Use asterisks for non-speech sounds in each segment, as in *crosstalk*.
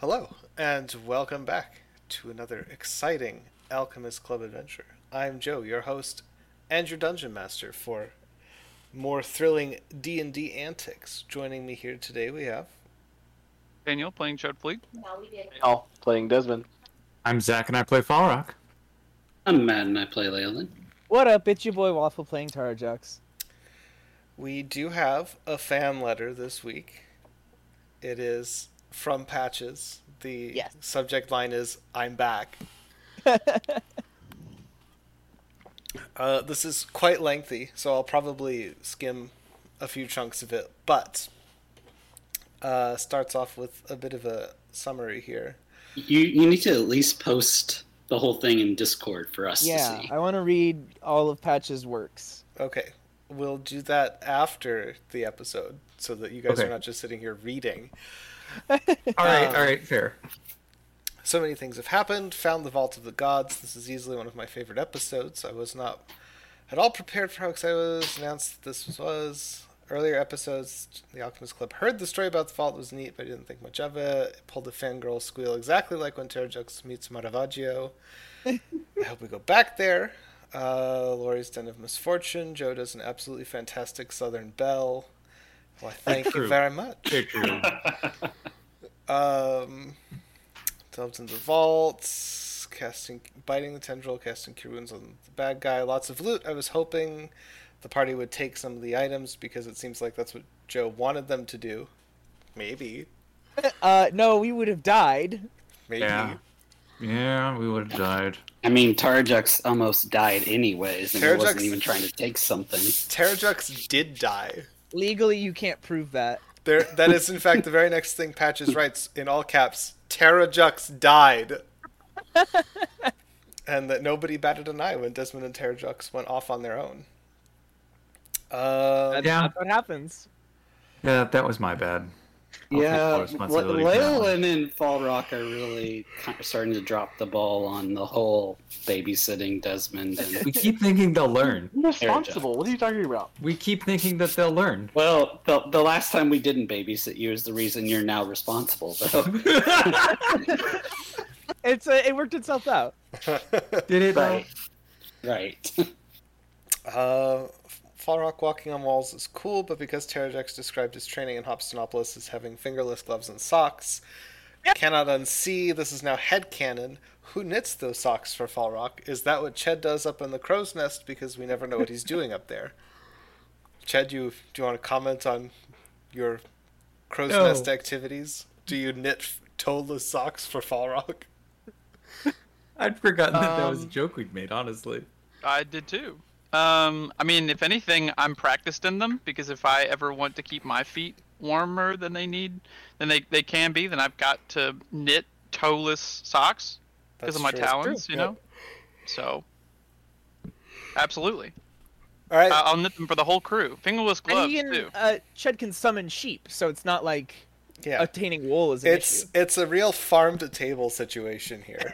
Hello, and welcome back to another exciting Alchemist Club adventure. I'm Joe, your host and your dungeon master for more thrilling D&D antics. Joining me here today we have Daniel playing Chud Fleet. Al playing Desmond. I'm Zach and I play Fall Rock. I'm Matt and I play Leyland. What up? It's your boy Waffle playing Terrajux. we do have a fan letter this week. It is from Patches. The Yes. subject line is I'm back. *laughs* Uh, this is quite lengthy, so I'll probably skim a few chunks of it, but uh, starts off with a bit of a summary here. You you need to at least post the whole thing in Discord for us yeah, to see. I want to read all of Patch's works. Okay, we'll do that after the episode, so that you guys Okay. are not just sitting here reading. All right, Um, all right, fair. So many things have happened. Found the Vault of the Gods. This is easily one of my favorite episodes. I was not at all prepared for how excited I was. Announced that this was earlier episodes. The Alchemist Club heard the story about the Vault It was neat, but I didn't think much of it. It pulled a fangirl squeal exactly like when Terrajux meets Maravaggio. *laughs* I hope we go back there. Uh, Laurie's Den of Misfortune. Joe does an absolutely fantastic Southern Belle. Well, thank you very much. Very true. *laughs* Um, delved into the vaults, casting, biting the tendril, casting cure wounds on the bad guy. Lots of loot. I was hoping the party would take some of the items because it seems like that's what Joe wanted them to do. Maybe, *laughs* Uh, no, we would have died. maybe. Yeah. Yeah, we would have died. I mean, Tarjux almost died anyways, and he wasn't even trying to take something. Terrajux did die. Legally, you can't prove that. There, that is in fact the very next thing Patches writes in all caps. Terrajux died. *laughs* and that nobody batted an eye when Desmond and Terrajux went off on their own. Uh, That's, Yeah. that's what happens. Yeah, that was my bad. I'll take yeah, full responsibility for that. Leyland and Fall Rock are really kind of starting to drop the ball on the whole babysitting Desmond. And We keep thinking they'll learn. I'm responsible. What are you talking about? We keep thinking that they'll learn. well, the, the last time we didn't babysit you is the reason you're now responsible, though. *laughs* *laughs* It's uh, it worked itself out. Did it? right, *laughs* right. Uh, Fall Rock walking on walls is cool, but because Terrajux described his training in Hobstonopolis as having fingerless gloves and socks, cannot unsee this is now head headcanon. Who knits those socks for Fall Rock? Is that what Ched does up in the crow's nest? Because we never know what he's doing up there. Ched, you do you want to comment on your crow's No. nest activities? Do you knit toeless socks for Fall Rock? *laughs* I'd forgotten that that was a Um, joke we'd made, honestly. I did too. Um, I mean, if anything, I'm practiced in them because if I ever want to keep my feet warmer than they need, than they, they can be, then I've got to knit toeless socks because of my true. talons, you Yep. know. So, absolutely, All right. I- I'll knit them for the whole crew. Fingerless gloves and he can, too. uh, Ched can summon sheep, so it's not like yeah. attaining wool is an it's issue. it's a real farm to table situation here.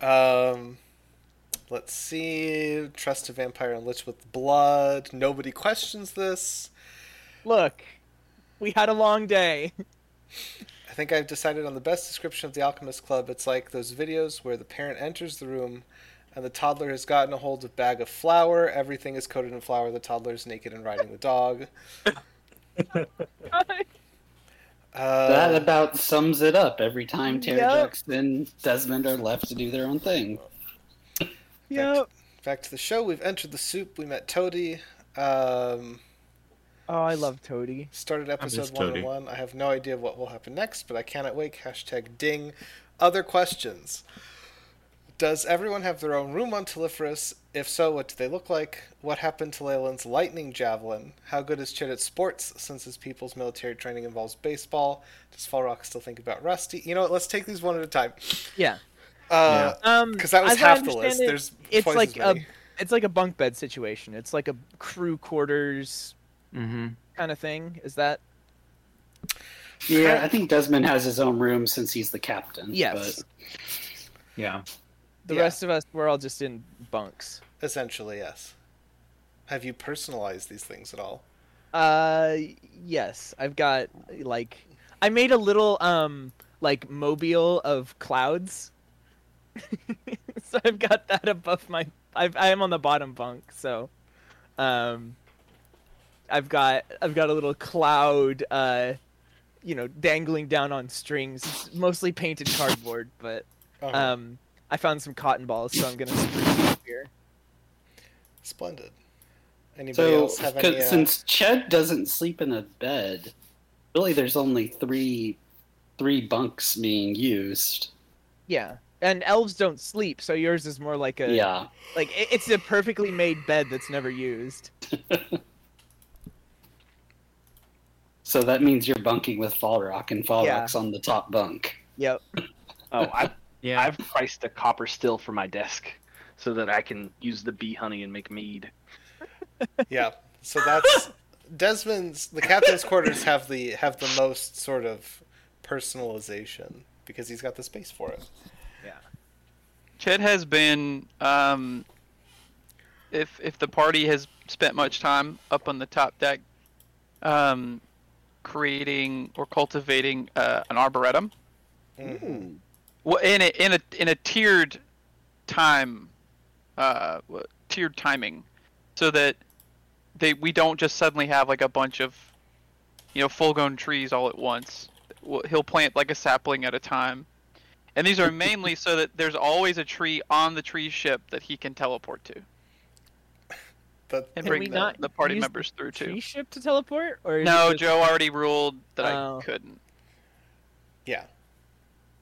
*laughs* um, let's see. Trust a vampire and lich with blood. Nobody questions this. Look, we had a long day. I think I've decided on the best description of the Alchemist Club. It's like those videos where the parent enters the room and the toddler has gotten a hold of a bag of flour. Everything is coated in flour. The toddler is naked and riding the dog. *laughs* Uh, that about sums it up. Every time Yep. Tarjux and Desmond are left to do their own thing. Yep. back to the show. We've entered the soup. We met Toady. Um, Oh, I love Toady. Started episode miss one Toady. and one. I have no idea what will happen next, but I cannot wait. Hashtag ding. Other questions. Does everyone have their own room on Telephorus? If so, what do they look like? What happened to Leyland's lightning javelin? How good is Ched at sports since his people's military training involves baseball? Does Fall Rock still think about Rusty? You know what? Let's take these one at a time. Yeah. Uh, Um, Because that was as I half the list. it, There's it's twice like as a it's like a bunk bed situation. It's like a crew quarters Mm-hmm. kind of thing. Is that Yeah, I think Desmond has his own room since he's the captain. Yes. Yeah. the Yeah. rest of us? We're all just in bunks. Essentially, yes. Have you personalized these things at all? Uh, yes, I've got like I made a little um like mobile of clouds. *laughs* so I've got that above my. I've, I am on the bottom bunk, so um, I've got I've got a little cloud, uh, you know, dangling down on strings. It's mostly painted cardboard, but Uh-huh. um, I found some cotton balls, so I'm gonna spruce it up here. Splendid. Anybody So, else have 'cause any? Uh, since Ched doesn't sleep in a bed, really, there's only three three bunks being used. Yeah, and elves don't sleep, so yours is more like a Yeah. like it- it's a perfectly made bed that's never used. *laughs* So that means you're bunking with Falrock, and Yeah. Falrock's on the top bunk. Yep. *laughs* Oh, I, Yeah. I've priced a copper still for my desk so that I can use the bee honey and make mead. *laughs* yeah. So that's Desmond's. The captain's quarters have the have the most sort of personalization because he's got the space for it. Ched has been, um, if if the party has spent much time up on the top deck, um, creating or cultivating uh, an arboretum. Mhm. Well, in a in a in a tiered time, uh, tiered timing, so that they we don't just suddenly have like a bunch of, you know, full-grown trees all at once. He'll plant like a sapling at a time, and these are mainly so that there's always a tree on the tree ship that he can teleport to But and Can bring we the, not the party use the members through too. Tree ship to teleport, or No, just- Joe already ruled that Oh. I couldn't. yeah,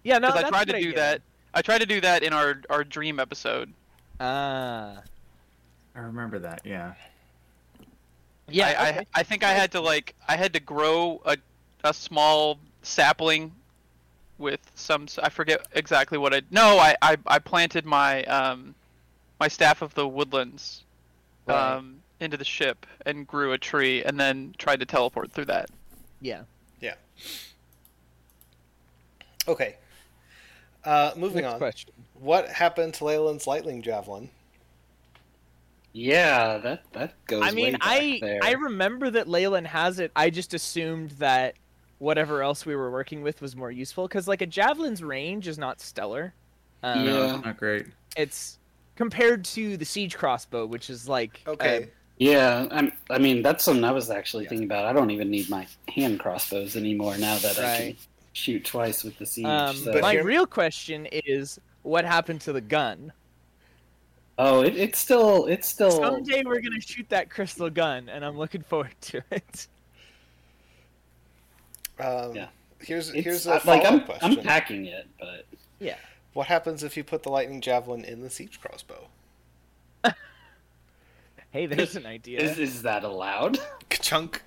Yeah, no, Because I tried to do idea. that. I tried to do that in our our dream episode. Ah, I remember that. Yeah. yeah. I, okay. I, I think I had to like I had to grow a a small sapling with some I forget exactly what I no I I, I planted my um my staff of the woodlands Right. um into the ship and grew a tree and then tried to teleport through that. yeah. Yeah. Okay. Uh, moving Next on. question. What happened to Leyland's lightning javelin? Yeah, that that goes. I way mean, back I there. I remember that Leyland has it. I just assumed that whatever else we were working with was more useful because like a javelin's range is not stellar. Um, Yeah. No, it's not great. It's compared to the siege crossbow, which is like Okay. Yeah, I'm, I mean that's something I was actually Yeah. thinking about. I don't even need my hand crossbows anymore now that I can shoot twice with the siege. um, so. But my here- real question is, what happened to the gun? oh, it, it's still it's still Someday we're gonna shoot that crystal gun, and I'm looking forward to it. Um, Yeah. Here's it's, here's uh, a like follow-up I'm question. I'm packing it, but Yeah. What happens if you put the lightning javelin in the siege crossbow? *laughs* Hey, there's an idea. is is that allowed? *laughs* Chunk.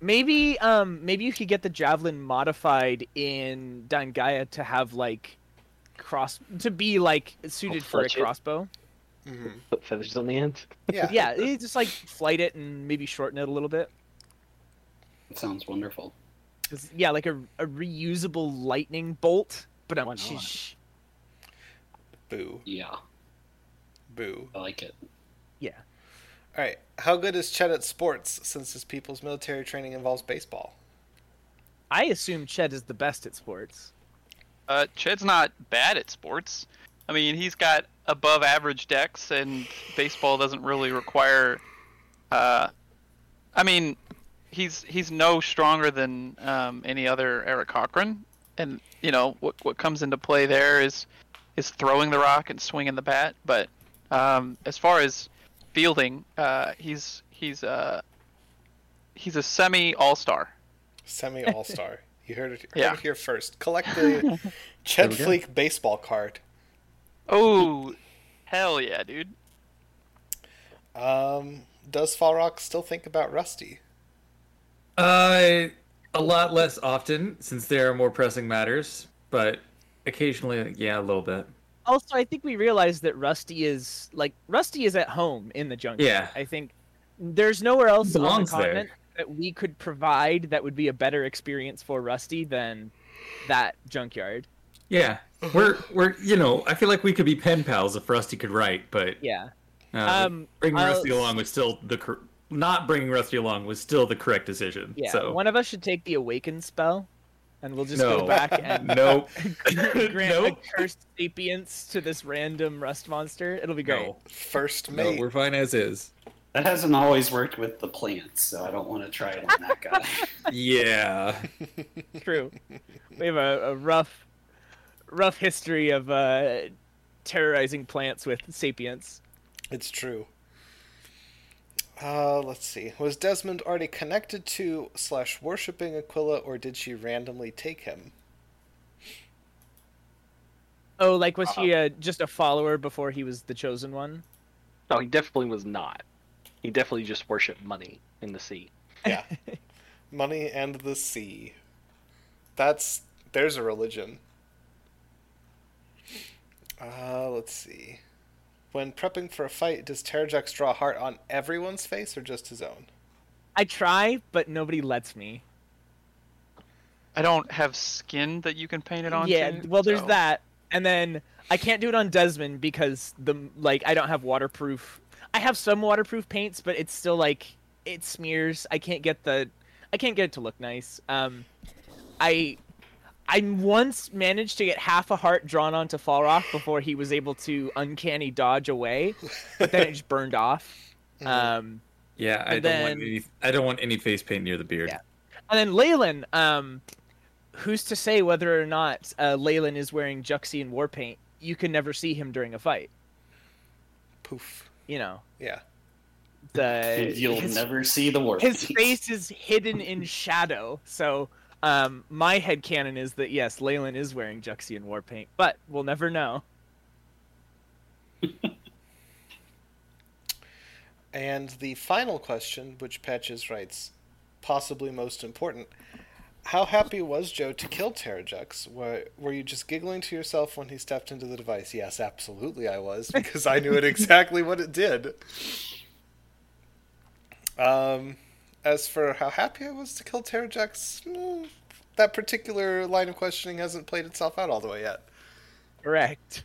Maybe um maybe you could get the javelin modified in Dangaia to have like cross to be like suited for a fletch it. crossbow. hmm Put feathers on the end. Yeah. Yeah, just like flight it and maybe shorten it a little bit. It sounds wonderful. 'Cause, yeah, like a, a reusable lightning bolt. But I'm Why not? Boo. Yeah, Boo. I like it. yeah. All right. How good is Ched at sports since his people's military training involves baseball? I assume Ched is the best at sports. Uh, Ched's not bad at sports. I mean, he's got above average Dex, and baseball doesn't really require. Uh, I mean, he's he's no stronger than um, any other aarakocra, and you know what what comes into play there is is throwing the rock and swinging the bat. But um, as far as fielding, uh, he's he's uh, he's a semi all star. Semi All Star. you heard it, heard Yeah. it here first. Collect the *laughs* Ched. Fleek baseball card. Oh, hell yeah, dude! Um, does Falrock still think about Rusty? Uh, a lot less often since there are more pressing matters, but occasionally, yeah, a little bit. Also, I think we realized that Rusty is like Rusty is at home in the junkyard. Yeah. I think there's nowhere else on the belongs there. continent that we could provide that would be a better experience for Rusty than that junkyard. Yeah, we're we're you know I feel like we could be pen pals if Rusty could write, but Yeah. uh, Um, bringing I'll- Rusty along was still the not bringing Rusty along was still the correct decision. Yeah. So One of us should take the awaken spell and we'll just No. go back and *laughs* Nope. *laughs* grant *laughs* Nope. a cursed sapience to this random rust monster. It'll be great. No. First No, mate. we're fine as is. That hasn't always worked with the plants, so I don't want to try it on that guy. Yeah. True. We have a, a rough, rough history of uh, terrorizing plants with sapience. It's true. Uh, let's see. Was Desmond already connected to slash worshipping Aquila, or did she randomly take him? Oh, like was he uh, just a follower before he was the chosen one? No, he definitely was not. He definitely just worshipped money in the sea. Yeah. *laughs* Money and the sea. That's there's a religion. Uh, let's see. When prepping for a fight, does Terrajux draw a heart on everyone's face or just his own? I try, but nobody lets me. I don't have skin that you can paint it on. yeah, well, there's so- that, and then I can't do it on Desmond because the like I don't have waterproof. I have some waterproof paints, but it's still like it smears. I can't get the, I can't get it to look nice. Um, I, I once managed to get half a heart drawn onto Falrock before he was able to uncanny dodge away, but then it just burned off. *laughs* Mhm. Um, Yeah, I But don't want any. I don't want any face paint near the beard. Yeah. And then Leyland, um, who's to say whether or not uh, Leyland is wearing Juxian war paint? You can never see him during a fight. Poof. You know, Yeah. the You'll his, never see the word. his face is hidden in shadow. So, um, my head canon is that yes, Leyland is wearing Juxian war paint, but we'll never know. *laughs* And the final question, which Patches writes, possibly most important. How happy was Joe to kill Terrajux? Were, were you just giggling to yourself when he stepped into the device? Yes, absolutely I was, because I knew it *laughs* exactly what it did. Um, as for how happy I was to kill Terrajux, mm, that particular line of questioning hasn't played itself out all the way yet. Correct.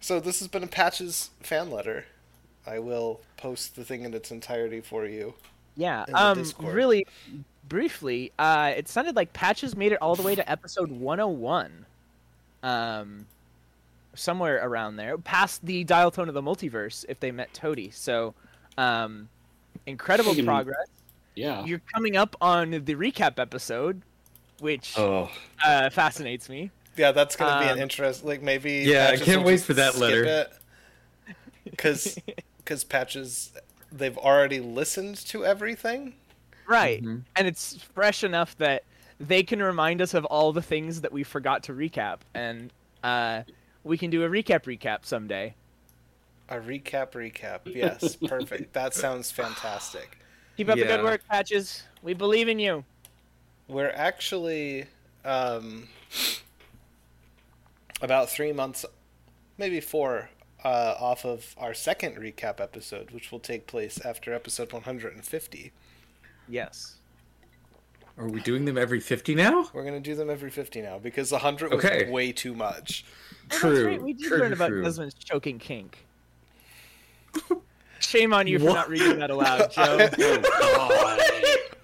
So this has been a Patches fan letter. I will post the thing in its entirety for you. Yeah. Um. Discord. Really briefly, uh, it sounded like Patches made it all the way to episode 101. Um, somewhere around there, past the dial tone of the multiverse. If they met Toady, so, um, incredible Friggin- progress. Yeah. You're coming up on the recap episode, which Oh, uh, fascinates me. Yeah, that's gonna be an Um, interest. Like maybe. Yeah, I can't wait for that letter. Cause, *laughs* cause patches, they've already listened to everything. Right. Mhm. And it's fresh enough that they can remind us of all the things that we forgot to recap, and uh, we can do a recap recap someday. A recap, recap. Yes, *laughs* perfect. that sounds fantastic. Keep up the good work, Patches. We believe in you. We're actually um, about three months, maybe four, uh, off of our second recap episode, which will take place after episode 150. Yes. are we doing them every fifty now? We're gonna do them every 50 now because 100 was Okay. way too much. Oh, True. that's right. We did true, learn about true. Desmond's choking kink. Shame on you for What? not reading that aloud, *laughs* Joe. Oh,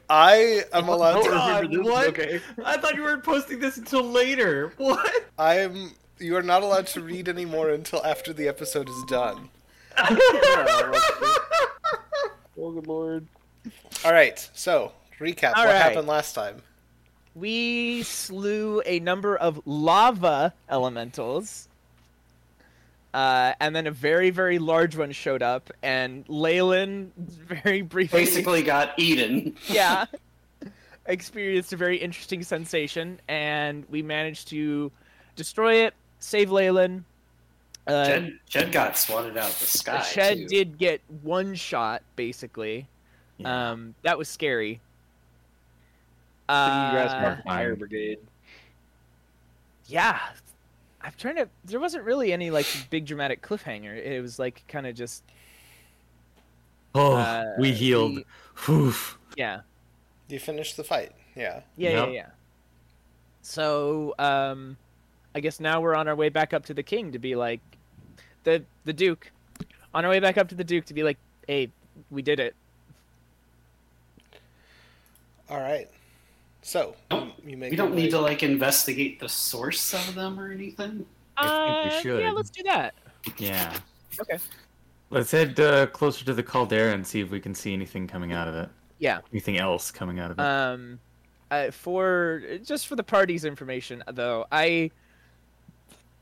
I am allowed to. God, what? Okay. I thought you weren't posting this until later. What? I'm. You are not allowed to read anymore until after the episode is done. *laughs* Oh good lord. All right. So recap. All what right. happened last time? we slew a number of lava elementals. Uh, and then a very, very large one showed up, and Leyland very *laughs* briefly, Basically got eaten. *laughs* yeah, experienced a very interesting sensation, and we managed to destroy it, save Leyland. Uh, Ched, Ched got swatted out of the sky. Shed too. did get one shot, basically. Um, that was scary. you guys Uh, fire brigade. yeah i'm trying to there wasn't really any like big dramatic cliffhanger it was like kind of just Oh, Uh, we healed. we- Whew. yeah You finished the fight. Yeah. yeah Yep. yeah yeah so um i guess now we're on our way back up to the king to be like the the duke on our way back up to the duke to be like hey we did it All right. So you, you make We don't need to like investigate the source of them or anything. I think we Uh, Yeah, let's do that. Yeah. Okay. Let's head uh, closer to the caldera and see if we can see anything coming out of it. Yeah. Anything else coming out of it? Um, uh, for just for the party's information, though, I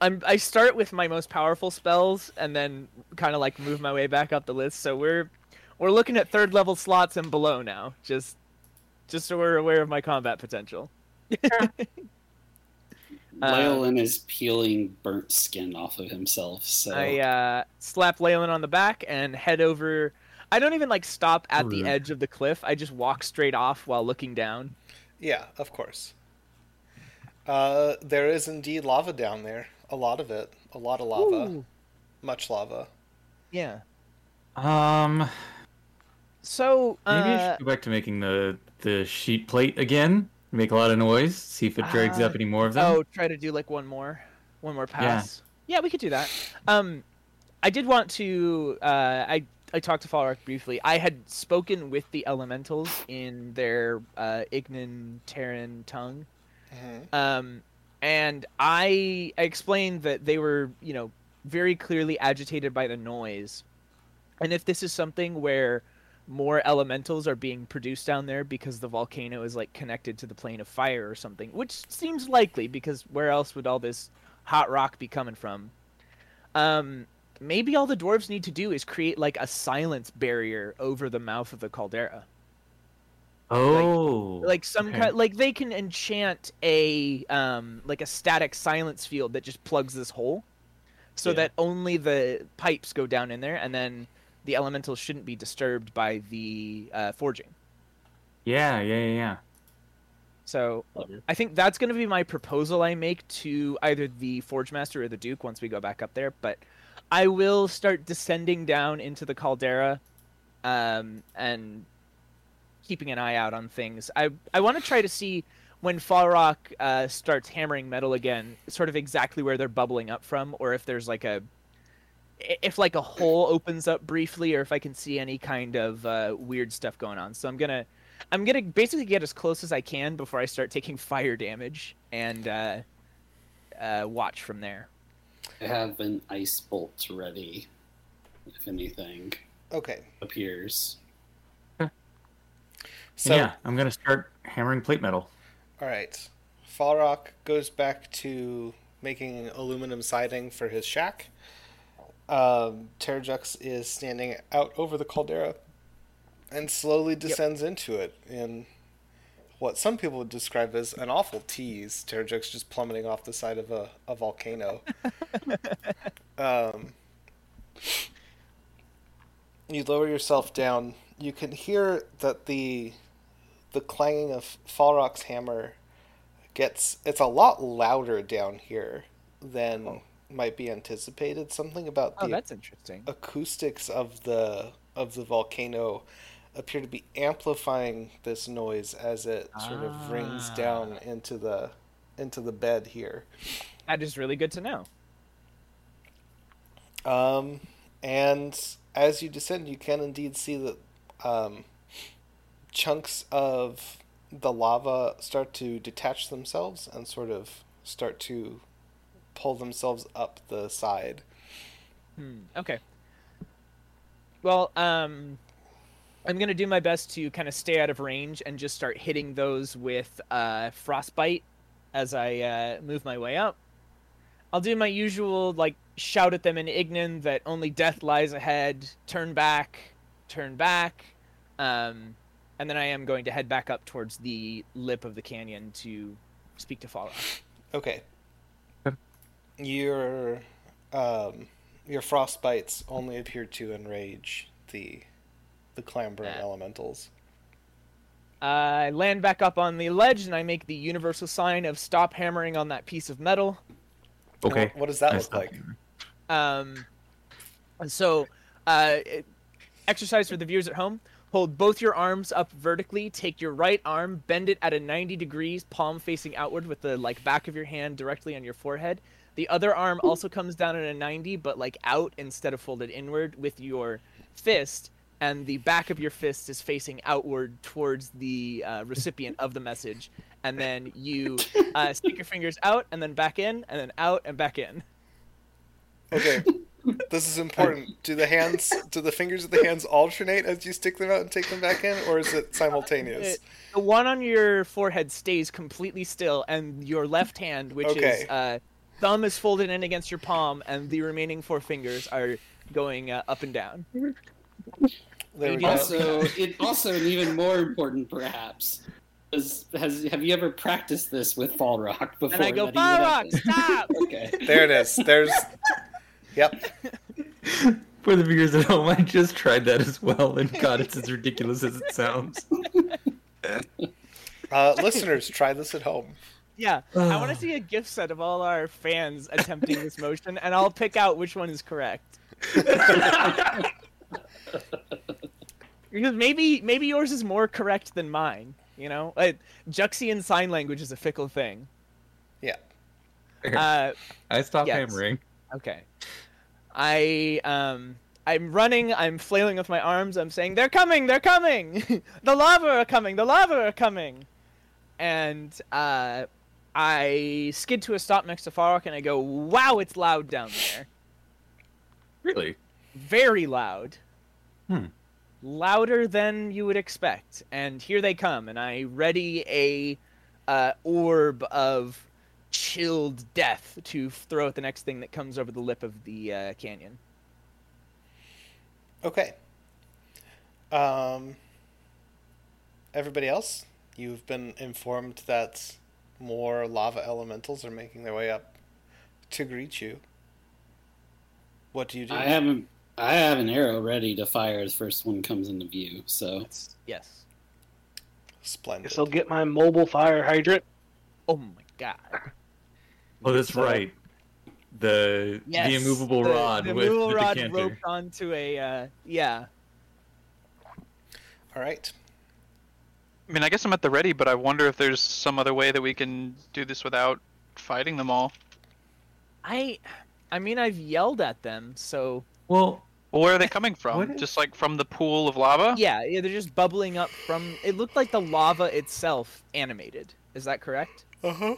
I'm I start with my most powerful spells and then kind of like move my way back up the list. So we're we're looking at third level slots and below now. Just just so we're aware of my combat potential. Um, *laughs* Leyland is peeling burnt skin off of himself, so I uh, slap Leyland on the back and head over. I don't even like stop at the edge of the cliff. I just walk straight off while looking down. Yeah, of course. Uh, there is indeed lava down there. A lot of it. A lot of lava. Ooh, Much lava. yeah. um, So maybe I uh, should go back to making the the sheet plate again. Make a lot of noise. See if it drags Ah, up any more of them. Oh, try to do like one more, one more pass. Yeah, yeah we could do that. Um, I did want to. Uh, I I talked to Falrock briefly. I had spoken with the elementals in their uh, Ignan Terran tongue, hmm um, and I, I explained that they were, you know, very clearly agitated by the noise, and if this is something where more elementals are being produced down there because the volcano is like connected to the plane of fire or something, which seems likely because where else would all this hot rock be coming from? Um, maybe all the dwarves need to do is create like a silence barrier over the mouth of the caldera oh, like some okay. kind like they can enchant a um like a static silence field that just plugs this hole so Yeah. that only the pipes go down in there and then the elementals shouldn't be disturbed by the uh, forging Yeah, yeah, yeah, yeah. so i think that's going to be my proposal i make to either the forge master or the duke once we go back up there but i will start descending down into the caldera um, and keeping an eye out on things. I I want to try to see when Falrock uh, starts hammering metal again, sort of exactly where they're bubbling up from, or if there's like a if like a hole opens up briefly, or if I can see any kind of uh, weird stuff going on. So I'm gonna I'm gonna basically get as close as I can before I start taking *laughs* fire damage and uh, uh, watch from there. I have an ice bolt ready. If anything Okay. appears, So, yeah, I'm gonna start hammering plate metal. all right. Falrock goes back to making aluminum siding for his shack. Um, Terrajux is standing out over the caldera and slowly descends into it in what some people would describe as an awful tease. Terrajux just plummeting off the side of a, a volcano. *laughs* um, you lower yourself down. You can hear that the the clanging of Falrock's hammer gets it's a lot louder down here than might be anticipated. Something about Oh, the that's interesting. acoustics of the of the volcano appear to be amplifying this noise as it sort of rings Ah. down into the into the bed here. That is really good to know. Um, and as you descend, you can indeed see that um, chunks of the lava start to detach themselves and sort of start to pull themselves up the side. Hmm. Okay. Well, um, I'm gonna do my best to kind of stay out of range and just start hitting those with uh, frostbite as I uh, move my way up. I'll do my usual like shout at them in Ignan that only death lies ahead. Turn back, turn back, um, and then I am going to head back up towards the lip of the canyon to speak to Fallout. Okay. Okay. Your um, your frostbites only appear to enrage the the clamber Ah. elementals. I land back up on the ledge and I make the universal sign of stop hammering on that piece of metal. Okay. What, what does that I look like? hammering. Um, and so, uh, exercise for the viewers at home. Hold both your arms up vertically. Take your right arm, bend it at a 90 degrees, palm facing outward, with the like back of your hand directly on your forehead. The other arm also comes down at a 90, but like out instead of folded inward with your fist, and the back of your fist is facing outward towards the uh, recipient of the message. and then you uh, *laughs* stick your fingers out and then back in, and then out and back in. Okay. This is important. Do the hands, do the fingers of the hands alternate as you stick them out and take them back in, or is it simultaneous? The one on your forehead stays completely still, and your left hand, which Okay. is uh, thumb, is folded in against your palm, and the remaining four fingers are going uh, up and down. There we go. Also, it also and even more important, perhaps, is has have you ever practiced this with Fall Rock before? And I go, Fall he would have Balrog, to-" stop! *laughs* Okay. There it is. There's. Yep. *laughs* For the viewers at home, I just tried that as well, and God, it's as ridiculous as it sounds. *laughs* Uh, listeners, try this at home. Yeah, I want to *sighs* see a GIF set of all our fans attempting this motion, and I'll pick out which one is correct. Because maybe maybe yours is more correct than mine. You know, like, Juxian sign language is a fickle thing. Yeah. Uh, I stopped yes. hammering. Okay. I um I'm running, I'm flailing with my arms, I'm saying, They're coming, they're coming! *laughs* the lava are coming, the lava are coming! And uh I skid to a stop next to Falrock and I go, Wow, it's loud down there. Really? Very loud. Hmm. Louder than you would expect. And here they come, and I ready a uh, orb of chilled death to throw at the next thing that comes over the lip of the uh, canyon. Okay. Um. Everybody else, you've been informed that more lava elementals are making their way up to greet you. What do you do? I haven't. I have an arrow ready to fire as first one comes into view. So Yes. Yes. Splendid. Guess I'll get my mobile fire hydrant. Oh my god. Oh, that's So- right. The Yes. the immovable the, rod The with immovable the rod decanter. roped onto a uh, yeah. All right. I mean, I guess I'm at the ready, but I wonder if there's some other way that we can do this without fighting them all. I I mean I've yelled at them, so Well, Well, where are they coming from? What is- Just like from the pool of lava? yeah, yeah, they're just bubbling up from it looked like the lava itself animated. Is that correct? Uh huh.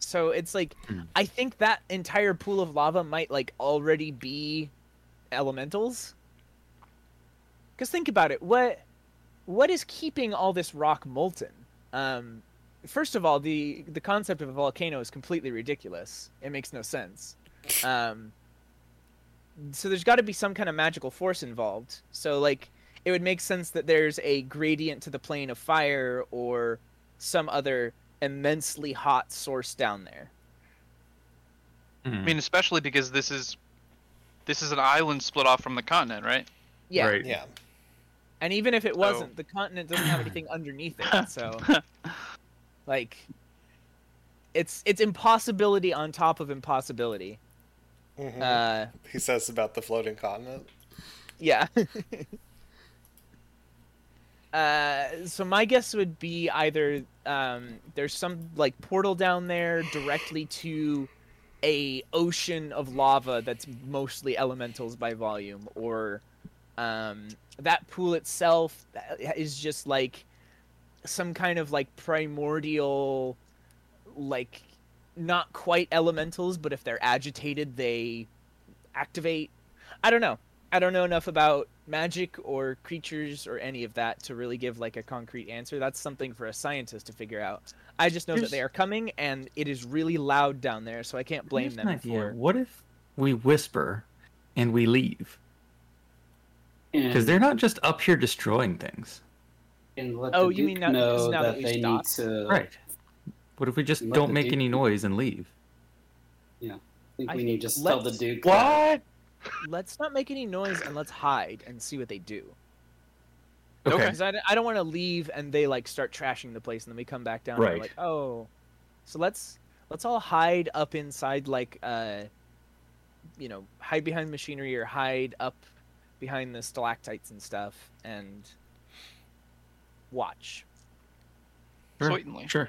So it's like Hmm. I think that entire pool of lava might like already be elementals. Cuz think about it. What what is keeping all this rock molten? Um first of all, the the concept of a volcano is completely ridiculous. It makes no sense. Um so there's got to be some kind of magical force involved. So like it would make sense that there's a gradient to the plane of fire or some other immensely hot source down there. hmm, I mean, especially because this is this is an island split off from the continent, right? Yeah. right. Yeah. And even if it wasn't, the continent doesn't have anything underneath it. *laughs* So like it's it's impossibility on top of impossibility. Mhm. Uh he says about the floating continent. yeah. *laughs* uh so my guess would be either um there's some like portal down there directly to a ocean of lava that's mostly elementals by volume or um that pool itself is just like some kind of like primordial like not quite elementals but if they're agitated they activate. I don't know. I don't know enough about magic or creatures or any of that to really give like a concrete answer. That's something for a scientist to figure out. I just know Here's- that they are coming and it is really loud down there so i can't blame Here's them for What if we whisper and we leave? Because they're not just up here destroying things. and let Oh, the you mean Duke now- know now that that we they need to. Right. What if we just Let don't make Duke- any noise and leave? Yeah. I think I we think need to just tell the let's- Duke. that- What? *laughs* let's not make any noise and let's hide and see what they do Okay. Okay. because I, I don't want to leave and they like start trashing the place and then we come back down and Right. we're like oh so let's let's all hide up inside like uh you know hide behind machinery or hide up behind the stalactites and stuff and watch Sure. Certainly. Sure.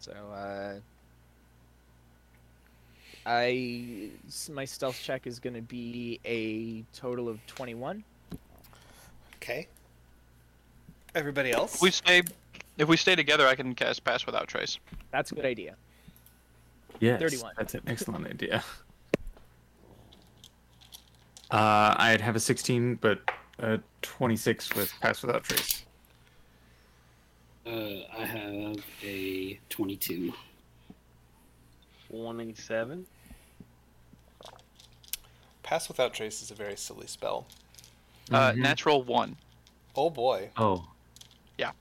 so uh I s- my stealth check is going to be a total of 21 Okay. Everybody else? We stay If we stay together, I can cast Pass Without Trace. That's a good idea. Yes, 31. That's an excellent idea. *laughs* Uh, I'd have a 16, but a 26 with Pass Without Trace. Uh, I have a 22. 27. Pass without trace is a very silly spell. Uh, Mhm. Natural one. Oh boy. Oh, Yeah.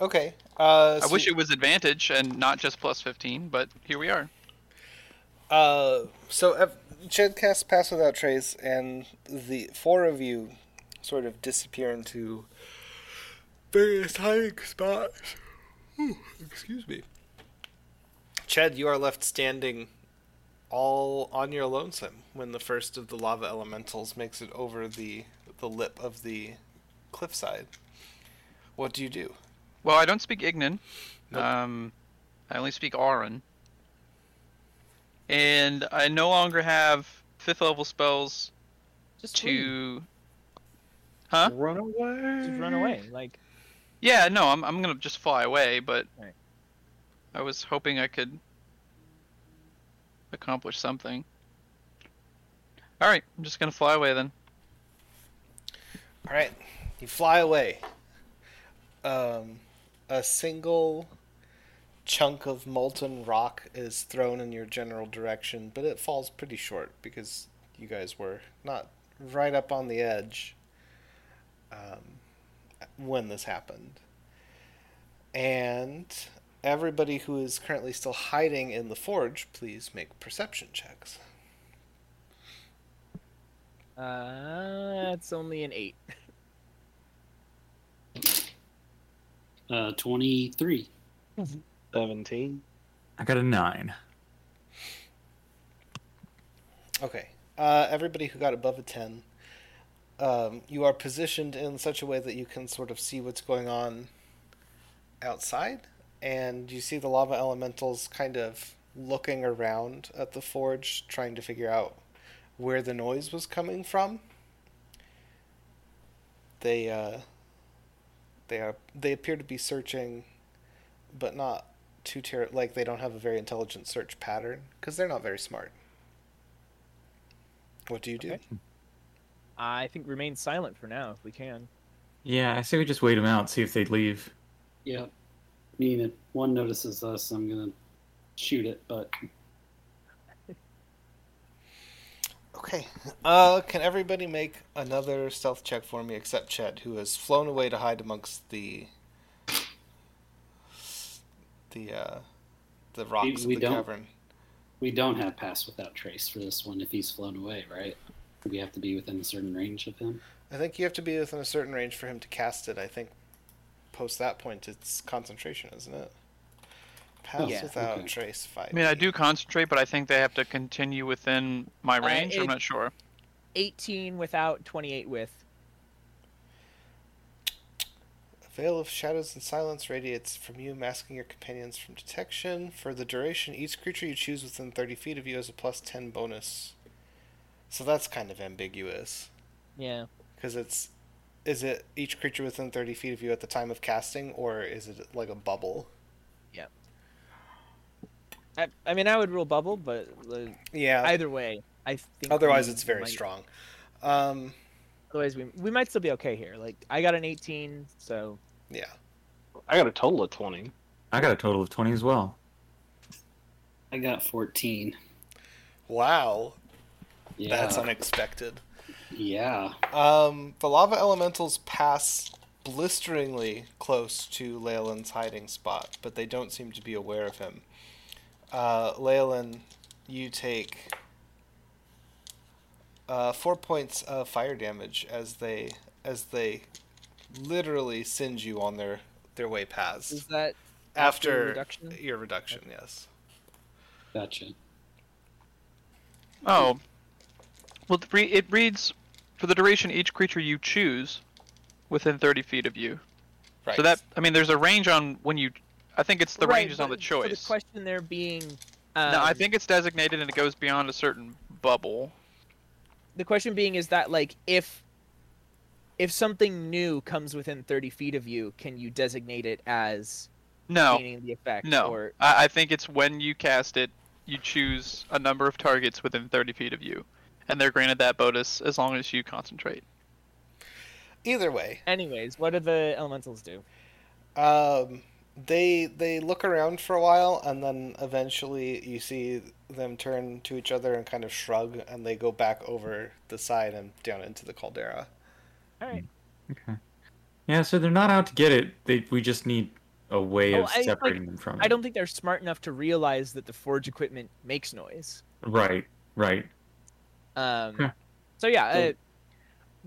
Okay. Uh, I so- wish it was advantage and not just plus 15, but here we are. Uh, so uh, Ched casts Pass Without Trace, and the four of you sort of disappear into various hiding spots. Ooh, excuse me. Ched, you are left standing all on your lonesome when the first of the lava elementals makes it over the the lip of the cliffside. What do you do? Well, I don't speak Ignan. Nope. Um, I only speak Auran. And I no longer have fifth level spells Just leave. to. Huh? Run away. Just run away. Like Yeah, no, I'm I'm gonna just fly away, but Right. I was hoping I could accomplish something. All right, I'm just gonna fly away then. All right, you fly away. Um, a single chunk of molten rock is thrown in your general direction, but it falls pretty short because you guys were not right up on the edge um, when this happened. And everybody who is currently still hiding in the forge, please make perception checks. uh, it's only an eight. Uh, 23. *laughs* 17. I got a 9. Okay. Uh, everybody who got above a 10, um, you are positioned in such a way that you can sort of see what's going on outside, and you see the lava elementals kind of looking around at the forge, trying to figure out where the noise was coming from. They, uh, they are they appear to be searching, but not too ter- like they don't have a very intelligent search pattern because they're not very smart. What do you do? Okay. I think remain silent for now if we can. Yeah, I say we just wait them out, see if they'd leave. Yeah, I mean, if one notices us, I'm going to shoot it, but *laughs* Okay. Uh, can everybody make another stealth check for me except Ched, who has flown away to hide amongst the the uh, the rocks we of the don't. cavern? we don't have pass without trace for this one if he's flown away, right? We have to be within a certain range of him. I think you have to be within a certain range for him to cast it. I think post that point it's concentration, isn't it? Pass Yeah. without Okay. trace fight. I mean, I do concentrate, but I think they have to continue within my Uh, range. I'm not sure. 18 without, 28 with. A veil of shadows and silence radiates from you, masking your companions from detection. For the duration, each creature you choose within 30 feet of you has a plus 10 bonus. So that's kind of ambiguous. Yeah. Because it's. Is it each creature within 30 feet of you at the time of casting, or is it like a bubble? Yeah. I, I mean, I would rule bubble, but uh, Yeah. either way, I think. otherwise, it's very might- strong. Um, Otherwise, we we might still be okay here. Like I got an 18, so yeah. I got a total of 20. I got a total of 20 as well. I got 14. Wow. Yeah. That's unexpected. yeah. Um, the lava elementals pass blisteringly close to Leyland's hiding spot, but they don't seem to be aware of him. Uh, Leyland, you take uh, four points of fire damage as they as they literally singe you on their their way past is that after, after reduction? your reduction. Yes. Gotcha. Oh. Well, it re- it reads for the duration each creature you choose within 30 feet of you. Right. So that I mean, there's a range on when you. I think it's the Right, range is on the but for choice. the question there being. Um, no, I think it's designated and it goes beyond a certain bubble. the question being is that like if if something new comes within 30 feet of you, can you designate it as No, gaining the effect? no. Or I, I think it's when you cast it, you choose a number of targets within 30 feet of you, and they're granted that bonus as long as you concentrate. Either way, anyways, what do the elementals do? um, they they look around for a while, and then eventually you see them turn to each other and kind of shrug, and they go back over the side and down into the caldera. All right. Okay. Yeah, so they're not out to get it. They we just need a way Oh, of I- like, separating them from it. I don't think they're smart enough to realize that the forge equipment makes noise. Right, right. Um, Huh. So yeah, So- uh,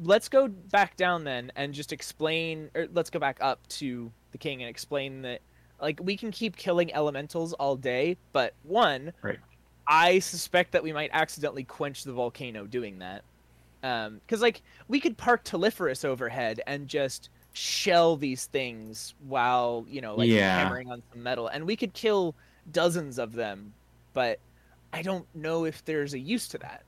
let's go back down then and just explain, or let's go back up to the king and explain that, like, we can keep killing elementals all day, but one, Right. I suspect that we might accidentally quench the volcano doing that. Um, because like we could park Telephorus overhead and just shell these things while you know like Yeah. hammering on some metal, and we could kill dozens of them, but I don't know if there's a use to that.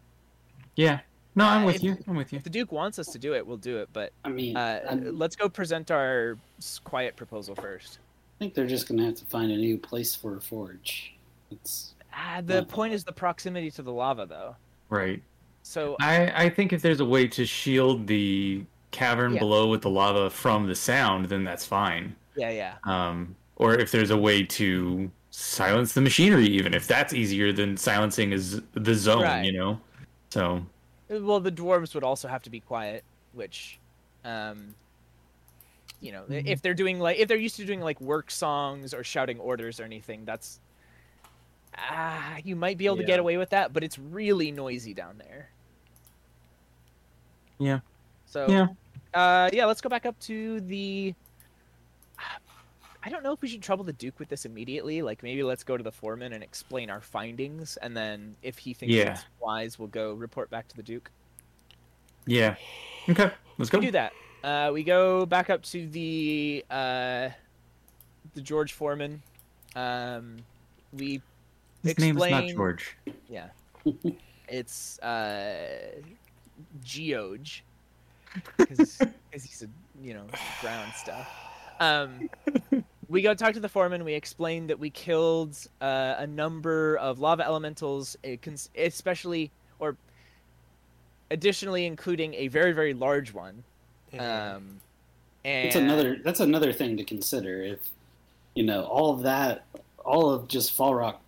Yeah. No, I'm Uh, with if- you. I'm with you. If the Duke wants us to do it, we'll do it. But I mean, uh, let's go present our quiet proposal first. I think they're just gonna have to find a new place for a forge. It's Ah, the point is the proximity to the lava, though. Right. So I I think if there's a way to shield the cavern Yeah. below with the lava from the sound, then that's fine. yeah, yeah. Um, or if there's a way to silence the machinery, even if that's easier than silencing is the zone, Right. you know. So Well, the dwarves would also have to be quiet, which, um, you know, Mm-hmm. if they're doing like if they're used to doing like work songs or shouting orders or anything, that's ah, you might be able to get away with that, but it's really noisy down there. Yeah. So Yeah. uh, yeah, let's go back up to the. I don't know if we should trouble the Duke with this immediately. Like maybe let's go to the foreman and explain our findings, and then if he thinks Yeah. it's wise, we'll go report back to the Duke. yeah. Okay, let's go. We do that. Uh, we go back up to the uh, the George Foreman. Um, we His name is not George. yeah, *laughs* it's uh, Geoge *laughs* because he's a you know ground stuff. Um, *laughs* we go talk to the foreman. We explain that we killed uh, a number of lava elementals, uh, especially or additionally including a very very large one. Um, and it's another that's another thing to consider. If you know all of that, all of just fall rock,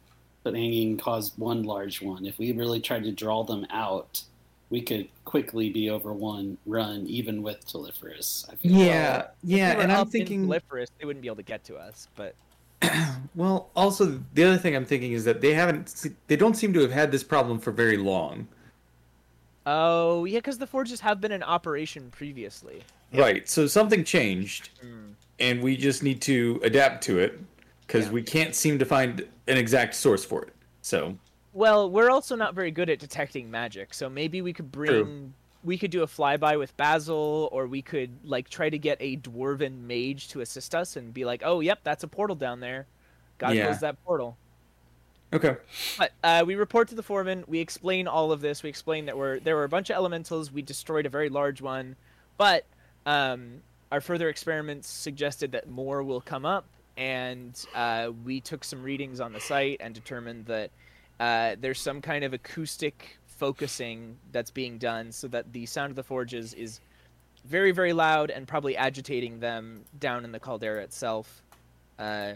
but hanging caused one large one. If we really tried to draw them out, we could quickly be over one run, even with Telephorus. Yeah, If yeah, we and I'm thinking. Telephorus, they wouldn't be able to get to us. But *clears throat* well, also the other thing I'm thinking is that they haven't, they don't seem to have had this problem for very long. oh yeah, because the forges have been in operation previously. Yeah. Right. So something changed, Mm. and we just need to adapt to it because Yeah. we can't seem to find an exact source for it. So Well, we're also not very good at detecting magic, so maybe we could bring. We could do a flyby with Basil, or we could like try to get a dwarven mage to assist us and be like, "Oh, yep, that's a portal down there. God Yeah. close that portal." okay. But uh, we report to the foreman. We explain all of this. We explain that we're there were a bunch of elementals. We destroyed a very large one, but um, our further experiments suggested that more will come up. And uh, we took some readings on the site and determined that uh, there's some kind of acoustic focusing that's being done, so that the sound of the forges is very, very loud and probably agitating them down in the caldera itself. Uh,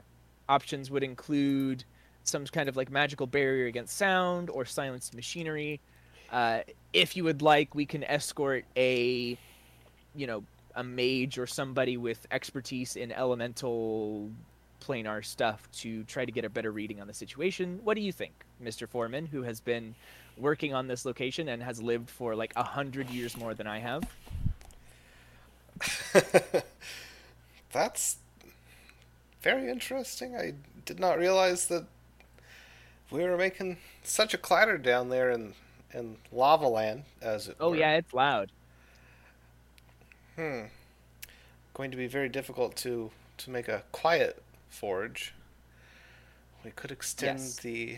options would include some kind of like magical barrier against sound or silenced machinery. Uh, if you would like, we can escort a, you know, a mage or somebody with expertise in elemental planar stuff to try to get a better reading on the situation. What do you think, Mr. Foreman, who has been working on this location and has lived for like a hundred years more than I have? *laughs* That's very interesting. I did not realize that we were making such a clatter down there in in lava land, as it Oh were. yeah, it's loud. Hmm. Going to be very difficult to to make a quiet forge. We could extend Yes. the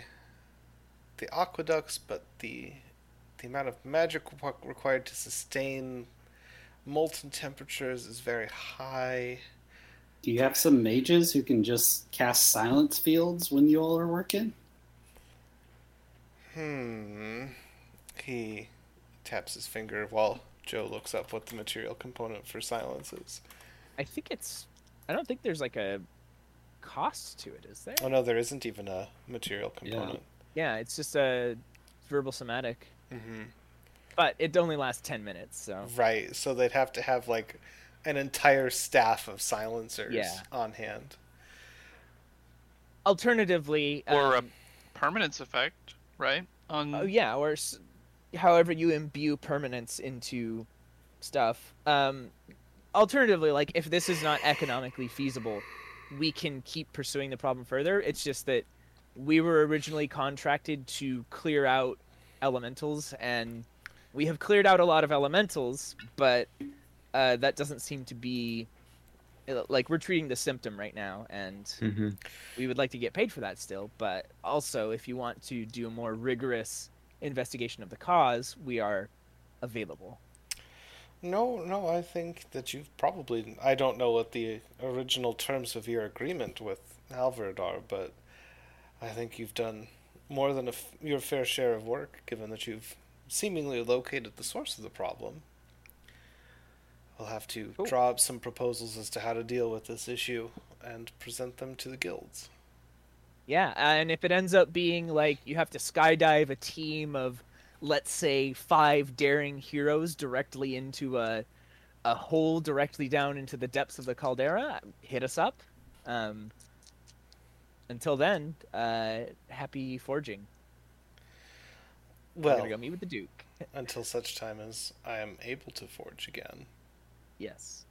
the aqueducts, but the the amount of magic required to sustain molten temperatures is very high. Do you have some mages who can just cast silence fields when you all are working? Hmm. He taps his finger while Joe looks up what the material component for silence is. I think it's. I don't think there's like a cost to it, is there? Oh no, there isn't even a material component. Yeah, it's just a verbal somatic, hmm but it only lasts ten minutes. So Right. So they'd have to have like an entire staff of silencers Yeah. on hand. alternatively, Or a um, permanence effect, right? On Oh yeah, or s- however you imbue permanence into stuff. Um, alternatively, like if this is not economically feasible, we can keep pursuing the problem further. It's just that we were originally contracted to clear out elementals, and we have cleared out a lot of elementals, but uh, that doesn't seem to be uh, like we're treating the symptom right now, and Mm-hmm. we would like to get paid for that still but also if you want to do a more rigorous investigation of the cause we are available No, no, I think that you've probably. I don't know what the original terms of your agreement with Halvard are, but I think you've done more than a f- your fair share of work, given that you've seemingly located the source of the problem. We'll have to draw up some proposals as to how to deal with this issue and present them to the guilds. yeah and if it ends up being like you have to skydive a team of let's say five daring heroes directly into a a hole directly down into the depths of the caldera hit us up um until then uh happy forging Well, go meet with the duke *laughs* until such time as I am able to forge again. Yes.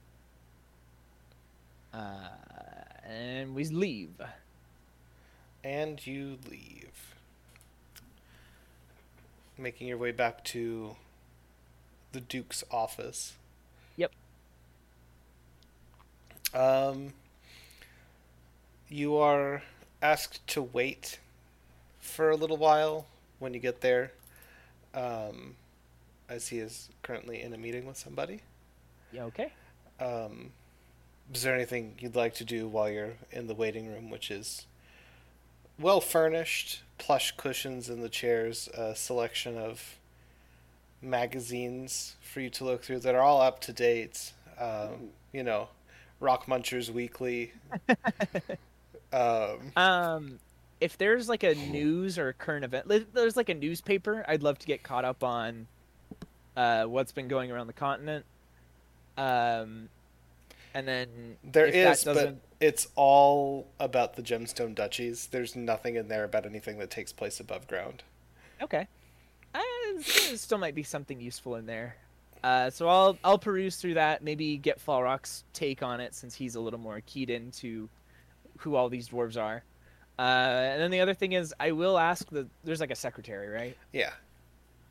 Uh, and we leave. And you leave. Making your way back to the Duke's office. Yep. Um, you are asked to wait for a little while when you get there, um, as he is currently in a meeting with somebody. Yeah, okay. Um, is there anything you'd like to do while you're in the waiting room, which is well furnished, plush cushions in the chairs, a selection of magazines for you to look through that are all up to date. Um, you know, Rock Munchers Weekly. *laughs* um, Um, if there's like a news or a current event, there's like a newspaper, I'd love to get caught up on uh, what's been going around the continent. Um, and then there is, but it's all about the Gemstone Duchies. There's nothing in there about anything that takes place above ground. Okay. Uh, still might be something useful in there. Uh, so I'll I'll peruse through that. Maybe get Falrock's take on it since he's a little more keyed into who all these dwarves are. Uh, and then the other thing is, I will ask the there's like a secretary, right? Yeah.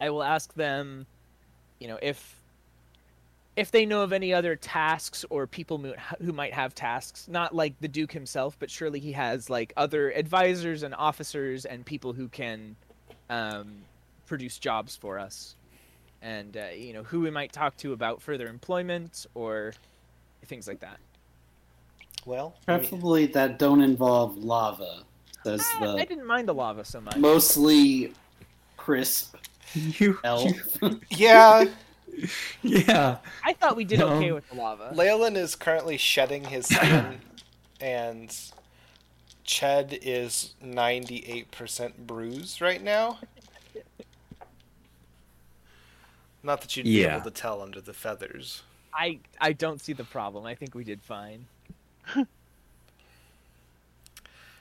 I will ask them, you know, if if they know of any other tasks or people mo- who might have tasks, not like the Duke himself, but surely he has like other advisors and officers and people who can um, produce jobs for us, and uh, you know who we might talk to about further employment or things like that. Well, I mean- Preferably that don't involve lava, says Ah, I the didn't mind the lava so much. mostly crisp You, elf. *laughs* *laughs* yeah. *laughs* yeah. I thought we did okay Um, with the lava. Leyland is currently shedding his *coughs* skin, and Ched is 98% bruised right now. Not that you'd be able to tell under the feathers. I I don't see the problem. I think we did fine. *laughs*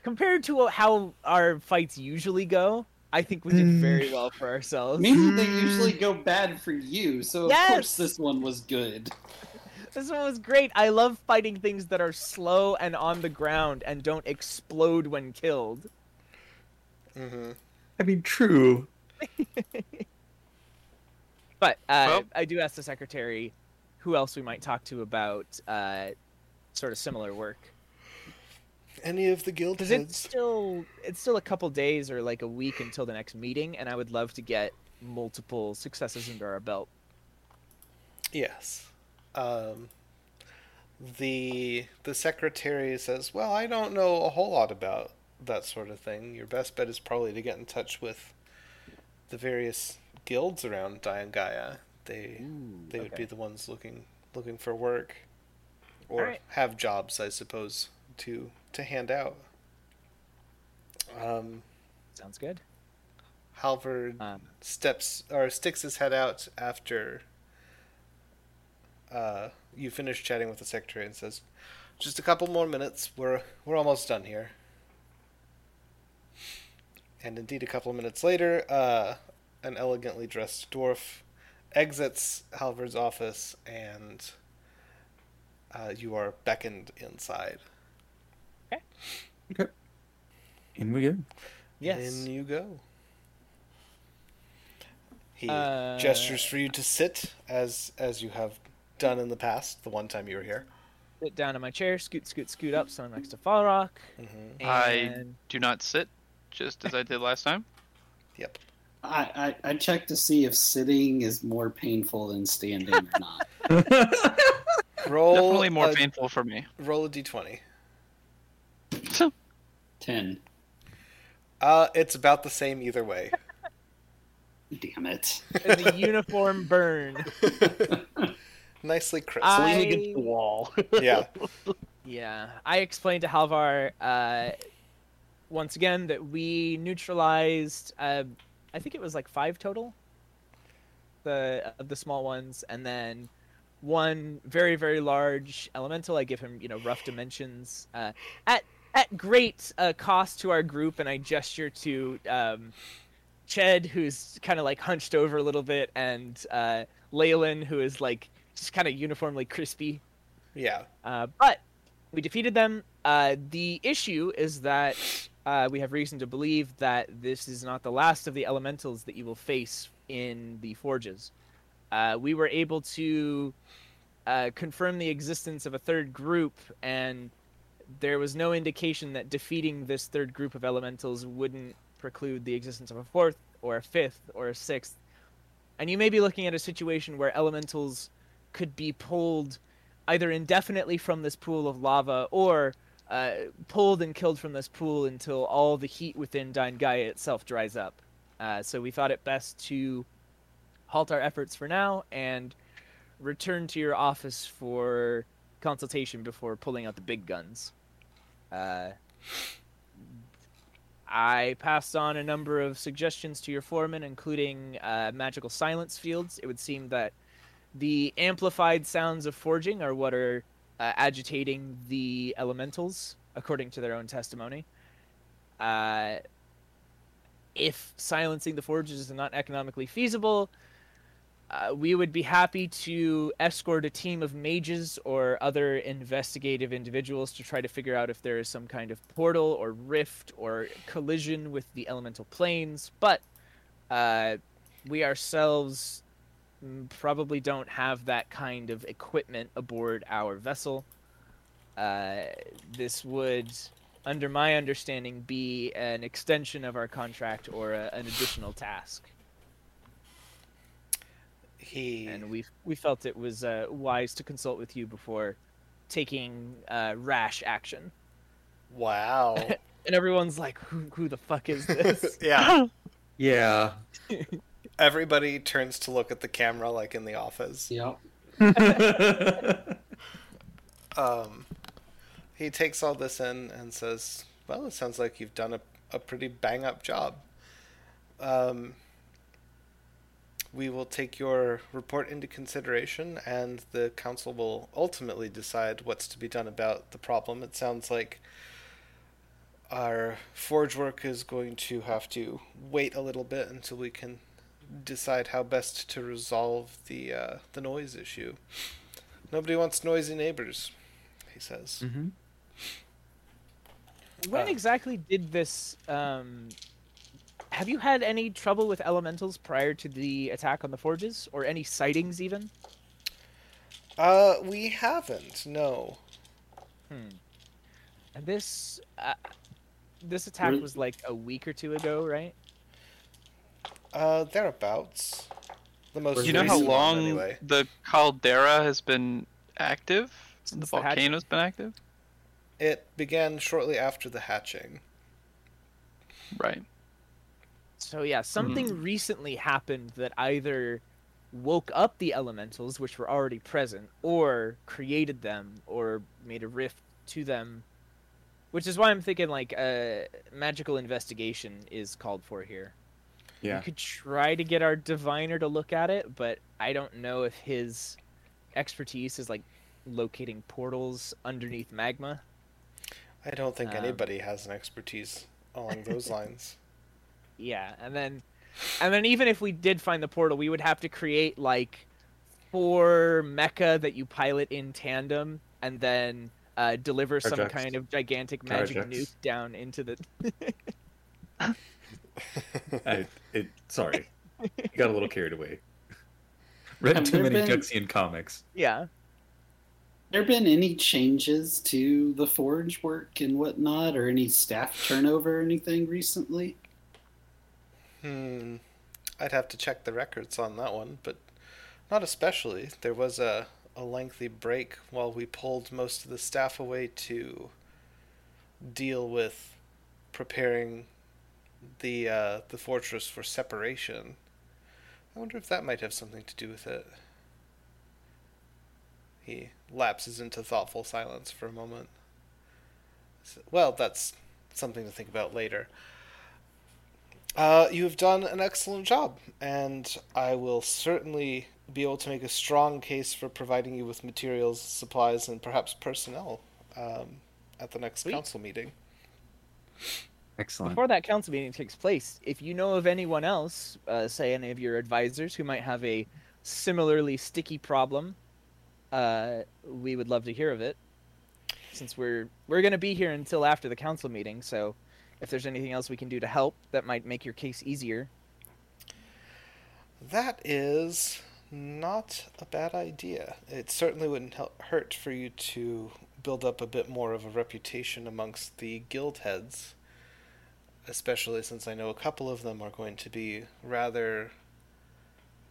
Compared to how our fights usually go, I think we did very well for ourselves. Meaning they usually go bad for you, so of Yes! course this one was good. This one was great. I love fighting things that are slow and on the ground and don't explode when killed. Mm-hmm. I mean, true. *laughs* But uh, Well- I do ask the secretary who else we might talk to about uh, sort of similar work. Any of the guild Because it's still it's still a couple days or like a week until the next meeting, and I would love to get multiple successes under our belt. Yes. Um, the the secretary says, "Well, I don't know a whole lot about that sort of thing. Your best bet is probably to get in touch with the various guilds around Diangaya. They they would be the ones looking looking for work or Alright. have jobs, I suppose, to to hand out." Um, Sounds good. Halvard Um, steps or sticks his head out after uh, you finish chatting with the secretary and says, "Just a couple more minutes. We're we're almost done here." And indeed, a couple of minutes later, uh, an elegantly dressed dwarf exits Halvard's office, and uh, you are beckoned inside. In we go. yes. In you go. He Uh, gestures for you to sit as as you have done in the past, the one time you were here. Sit down in my chair, scoot, scoot, scoot up, so I'm next to Falrock. Mm-hmm. I- Do not sit, just as I did last time. *laughs* Yep. I, I I checked to see if sitting is more painful than standing or not. *laughs* Roll Definitely more a, painful for me. Roll a d20. Ten. Uh, it's about the same either way. *laughs* Damn it. the uniform burn. *laughs* Nicely crisp. I- Lean against the wall. *laughs* yeah. Yeah, I explained to Halvar uh, once again that we neutralized. Uh, I think it was like five total. The of the small ones, and then one very very large elemental. I give him you know rough dimensions uh, at at great uh, cost to our group, and I gesture to um, Ched, who's kind of like hunched over a little bit, and uh, Leyland, who is like just kind of uniformly crispy. Yeah. Uh, but we defeated them. Uh, the issue is that uh, we have reason to believe that this is not the last of the elementals that you will face in the forges. Uh, we were able to uh, confirm the existence of a third group, and there was no indication that defeating this third group of elementals wouldn't preclude the existence of a fourth, or a fifth, or a sixth. And you may be looking at a situation where elementals could be pulled either indefinitely from this pool of lava or uh, pulled and killed from this pool until all the heat within Diangaya itself dries up. Uh, so we thought it best to halt our efforts for now and return to your office for consultation before pulling out the big guns. Uh, I passed on a number of suggestions to your foreman, including uh, magical silence fields. It would seem that the amplified sounds of forging are what are uh, agitating the elementals, according to their own testimony. Uh, if silencing the forges is not economically feasible, uh, we would be happy to escort a team of mages or other investigative individuals to try to figure out if there is some kind of portal or rift or collision with the elemental planes. But uh, we ourselves probably don't have that kind of equipment aboard our vessel. Uh, this would, under my understanding, be an extension of our contract or a, an additional task. He And we we felt it was uh, wise to consult with you before taking uh, rash action. Wow. *laughs* And everyone's like, "Who who the fuck is this?" *laughs* yeah. *laughs* Yeah. Everybody turns to look at the camera like in the office. Yep. Um, he takes all this in and says, "Well, it sounds like you've done a, a pretty bang up job. Um, we will take your report into consideration, and the council will ultimately decide what's to be done about the problem. It sounds like our forge work is going to have to wait a little bit until we can decide how best to resolve the uh, the noise issue. Nobody wants noisy neighbors." He says. hmm when Uh. exactly did this? Um, have you had any trouble with elementals prior to the attack on the forges, or any sightings even? Uh, we haven't. No. Hmm. And this uh, this attack Really? was like a week or two ago, right? Uh, thereabouts. The most You know how recent one, long anyway. the caldera has been active? the Since the hatching. volcano's been active? It began shortly after the hatching. Right. So yeah, something recently happened that either woke up the elementals, which were already present, or created them, or made a rift to them. Which is why I'm thinking like a magical investigation is called for here. Yeah. We could try to get our diviner to look at it, but I don't know if his expertise is like locating portals underneath magma. I don't think Um, anybody has an expertise along those *laughs* lines. Yeah, and then and then even if we did find the portal, we would have to create like four mecha that you pilot in tandem and then uh, deliver some kind of gigantic magic Projects. nuke down into the *laughs* I, it, sorry, you got a little carried away. Read Have too many been- Juxian comics. Yeah. there been any changes to the forge work and whatnot, or any staff turnover or anything recently? Hmm. I'd have to check the records on that one, but not especially. There was a, a lengthy break while we pulled most of the staff away to deal with preparing the uh, the fortress for separation. I wonder if that might have something to do with it. He lapses into thoughtful silence for a moment. Well, that's something to think about later. Uh, you have done an excellent job, and I will certainly be able to make a strong case for providing you with materials, supplies, and perhaps personnel um, at the next Sweet. council meeting. Excellent. Before that council meeting takes place, if you know of anyone else, uh, say any of your advisors who might have a similarly sticky problem, uh, we would love to hear of it. Since we're we're gonna be here until after the council meeting, so if there's anything else we can do to help that might make your case easier, That is not a bad idea. It certainly wouldn't hel- hurt for you to build up a bit more of a reputation amongst the guild heads, especially since I know a couple of them are going to be rather.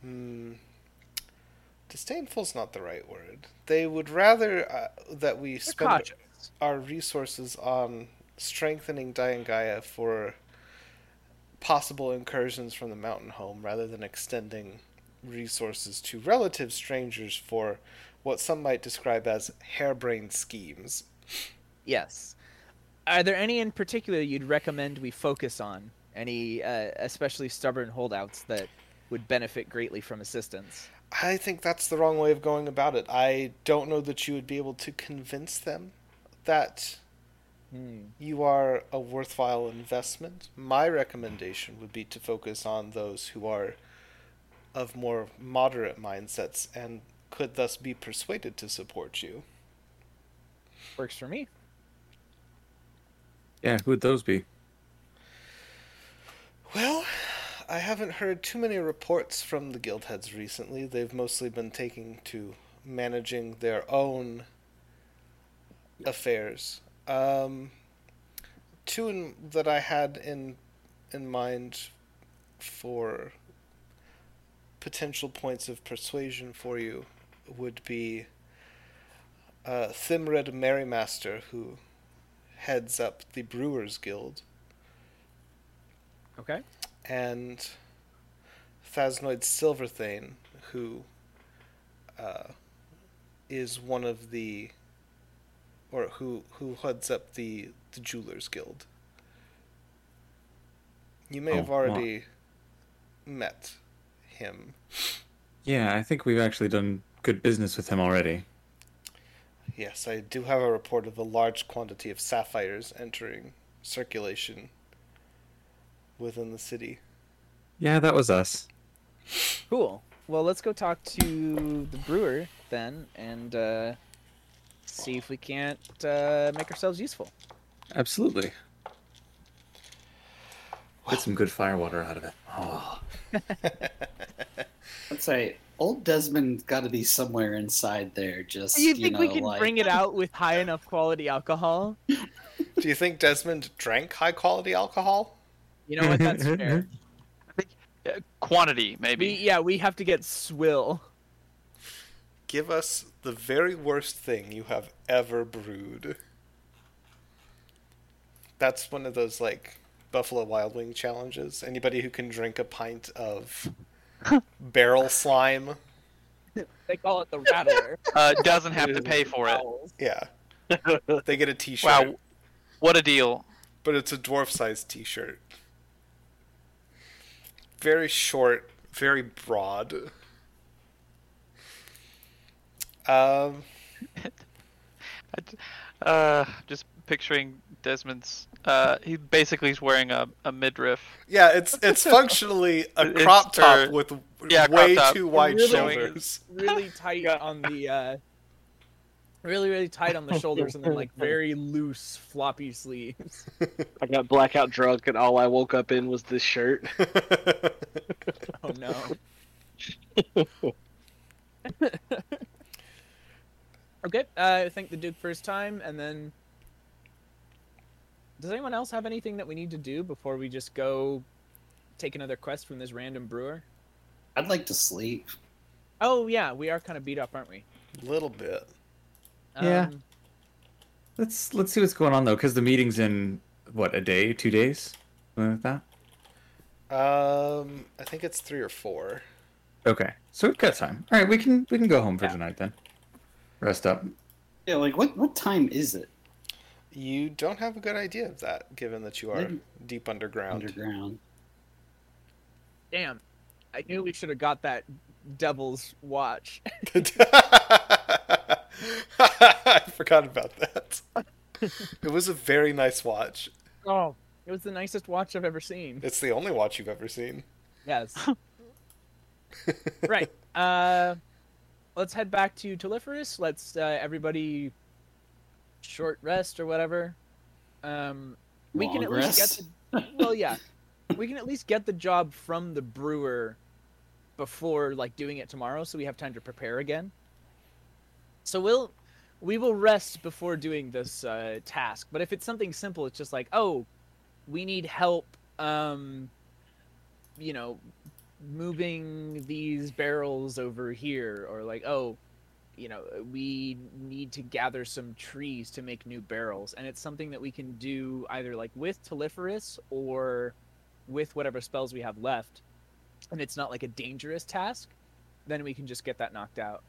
Hmm, is not the right word. They would rather uh, that we they're spend cautious. our resources on strengthening Diangaya for possible incursions from the mountain home rather than extending resources to relative strangers for what some might describe as harebrained schemes. Yes. Are there any in particular you'd recommend we focus on? Any uh, especially stubborn holdouts that would benefit greatly from assistance? I think that's the wrong way of going about it. I don't know that you would be able to convince them that Hmm. you are a worthwhile investment. My recommendation would be to focus on those who are of more moderate mindsets and could thus be persuaded to support you. Works for me. Yeah, who would those be? Well, I haven't heard too many reports from the guild heads recently. They've mostly been taking to managing their own affairs. Um, two in, that I had in in mind for potential points of persuasion for you would be uh, Thimred Merrymaster, who heads up the Brewers Guild Okay. and Phasnoid Silverthane, who uh, is one of the, or who who heads up the the Jewelers Guild. You may Oh, have already met him. Yeah, I think we've actually done good business with him already. Yes, I do have a report of a large quantity of sapphires entering circulation within the city. Yeah, that was us. Cool. Well, let's go talk to the brewer then, and uh, see if we can't uh, make ourselves useful. Absolutely. Get some good firewater out of it. Oh, I'd say old Desmond's got to be somewhere inside there. Just you think know, we can like, bring it out with high enough quality alcohol? *laughs* Do you think Desmond drank high quality alcohol? You know what? That's *laughs* fair. Uh, Quantity, maybe. We yeah, we have to get swill. Give us the very worst thing you have ever brewed. That's one of those like Buffalo Wild Wing challenges. Anybody who can drink a pint of *laughs* barrel slime, They call it the rattler. Uh, doesn't have to pay for it. yeah, *laughs* they get a T-shirt. Wow, what a deal! but it's a dwarf-sized T-shirt. Very short, very broad. Um, I *laughs* j- Uh, just picturing Desmond's. Uh, he basically is wearing a, a midriff. yeah, it's it's *laughs* functionally a It's crop top for- with yeah, way top. too wide Really- shoulders. really *laughs* tight on the uh really really tight on the shoulders and then like very loose floppy sleeves I got blackout drunk, and all I woke up in was this shirt. oh no okay uh, i think the duke first time and then does anyone else have anything that we need to do before we just go take another quest from this random brewer I'd like to sleep. oh yeah we are kind of beat up aren't we A little bit. Yeah. Um, Let's let's see what's going on though, because the meeting's in what a day, two days, something like that. Um, I think it's three or four. Okay, so we've got time. All right, we can we can go home for Yeah. tonight then. Rest up. Yeah, like what what time is it You don't have a good idea of that, given that you are Maybe- deep underground. underground? damn i knew we should have got that devil's watch *laughs* *laughs* I forgot about that. It was a very nice watch. Oh, it was the nicest watch I've ever seen. It's the only watch you've ever seen. Yes. *laughs* right. Uh, let's head back to Telephorus. Let's uh, everybody short rest or whatever. Um, we can at least get the well, yeah, we can at least get the job from the brewer before like doing it tomorrow, so we have time to prepare again. So we'll we will rest before doing this uh, task. But if it's something simple, it's just like, oh, we need help. Um, you know, moving these barrels over here, or like, oh, you know, we need to gather some trees to make new barrels, and it's something that we can do either like with Telephorus or with whatever spells we have left, and it's not like a dangerous task. Then we can just get that knocked out.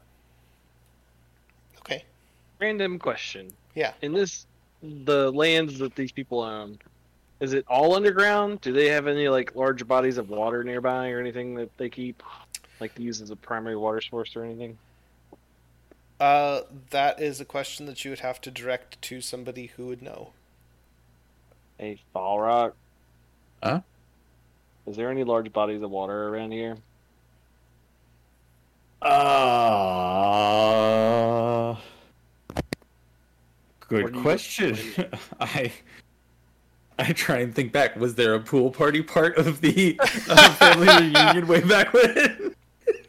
Okay. Random question. Yeah. In this, the lands that these people own, is it all underground? Do they have any like large bodies of water nearby or anything that they keep, like to use as a primary water source or anything? Uh, that is a question that you would have to direct to somebody who would know. A Falrock. Huh? Is there any large bodies of water around here? Uh, good question. *laughs* I I try and think back. Was there a pool party part of the uh, family reunion way back when?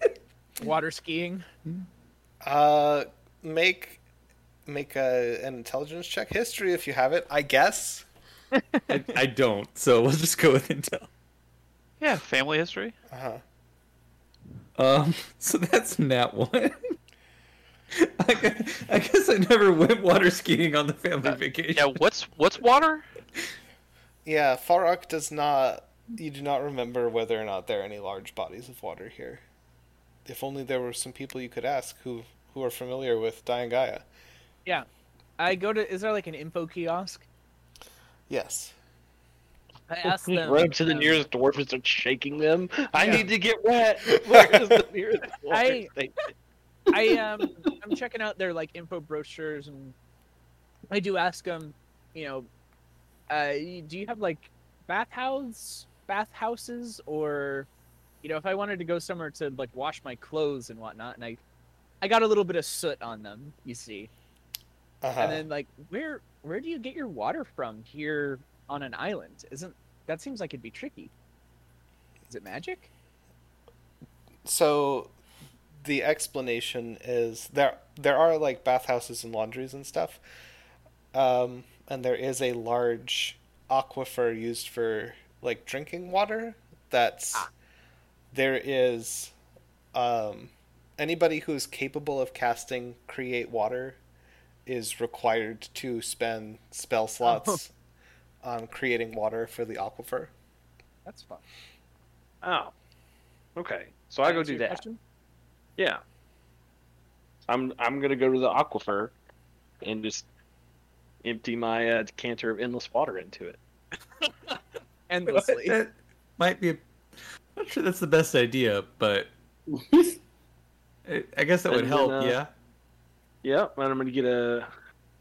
*laughs* Water skiing. Uh, make make a, an intelligence check. History, if you have it, I guess. *laughs* I, I don't, so we'll just go with intel. Yeah, family history. Uh huh. Um, so that's nat one. *laughs* I, gu- I guess I never went water skiing on the family vacation. Yeah, what's what's water? Yeah, Falrock does not. You do not remember whether or not there are any large bodies of water here. If only there were some people you could ask who who are familiar with Diangaya. Yeah. I go to. Is there like an info kiosk? Yes. I ask them. Run to the um, nearest dwarf and start shaking them. I Yeah. need to get wet. Where is the nearest *laughs* dwarf? I- They- I um I'm checking out their like info brochures and I do ask them, you know, uh, do you have like bathhouses, bathhouses, or you know, if I wanted to go somewhere to like wash my clothes and whatnot, and I I got a little bit of soot on them, you see, Uh-huh. and then like where where do you get your water from here on an island? Isn't that seems like it'd be tricky? Is it magic? so the explanation is there there are like bathhouses and laundries and stuff um, and there is a large aquifer used for like drinking water that's Ah. there is um, anybody who is capable of casting create water is required to spend spell slots on creating water for the aquifer. That's fun. Oh. Okay. So I go do that. question? Yeah. I'm I'm gonna go to the aquifer and just empty my uh, decanter of endless water into it. *laughs* Endlessly. *laughs* That might be. I'm not sure that's the best idea, but *laughs* I I guess that would And then, help. uh, yeah. Yep, and I'm gonna get a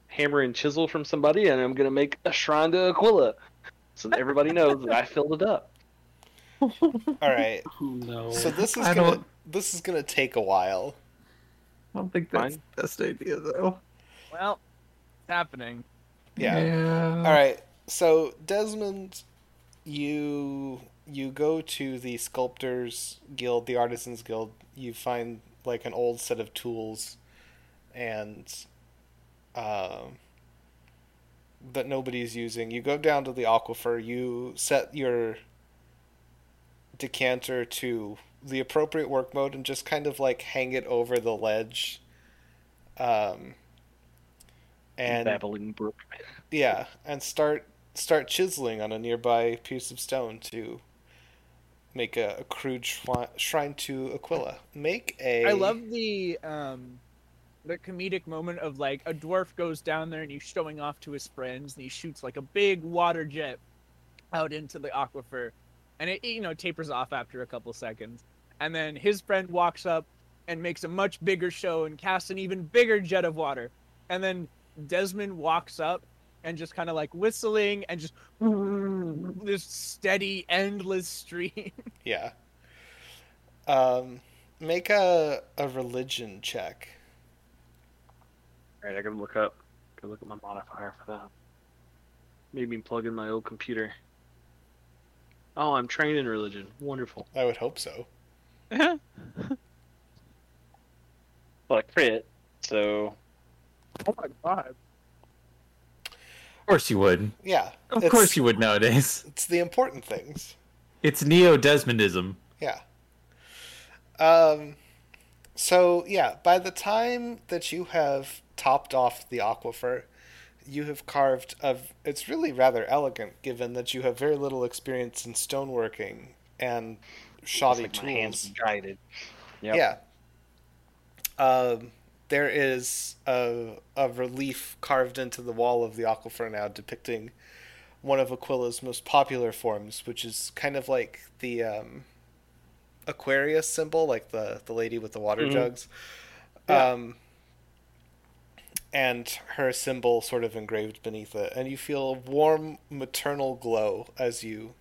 hammer and chisel from somebody, and I'm gonna make a shrine to Aquila, so that everybody knows that I filled it up. All right. Oh no. So this is I gonna don't- this is gonna take a while. I don't think that's Fine. the best idea though. well, it's happening. Yeah. All right. So Desmond, you you go to the sculptors guild, the artisans guild. You find like an old set of tools, and um, that nobody's using. You go down to the aquifer. You set your decanter to the appropriate work mode and just kind of like hang it over the ledge. Um, and Babbling brook. yeah, and start start chiseling on a nearby piece of stone to make a, a crude shri- shrine to Aquila. Make a. I love the um the comedic moment of like a dwarf goes down there and he's showing off to his friends and he shoots like a big water jet out into the aquifer and it you know tapers off after a couple seconds and then his friend walks up and makes a much bigger show and casts an even bigger jet of water and then Desmond walks up and just kind of like whistling and just *laughs* this steady endless stream *laughs* Yeah. Um, make a a religion check. Alright, I gotta look up. Gotta look at my modifier for that. Maybe plug in my old computer. Oh, I'm trained in religion. Wonderful. I would hope so. *laughs* Well, I crit, so oh my god Of course you would. Yeah. Of it's, course you would nowadays. It's the important things. It's neo Desmondism. Yeah. Um. So yeah, by the time that you have topped off the aquifer, you have carved a. It's really rather elegant, given that you have very little experience in stoneworking and shoddy it's like tools. my hands guided. Yep. Yeah. Um, there is a, a relief carved into the wall of the aquifer now depicting one of Aquila's most popular forms, which is kind of like the um, Aquarius symbol, like the, the lady with the water Mhm. jugs. Yeah. Um, and her symbol sort of engraved beneath it. And you feel a warm maternal glow as you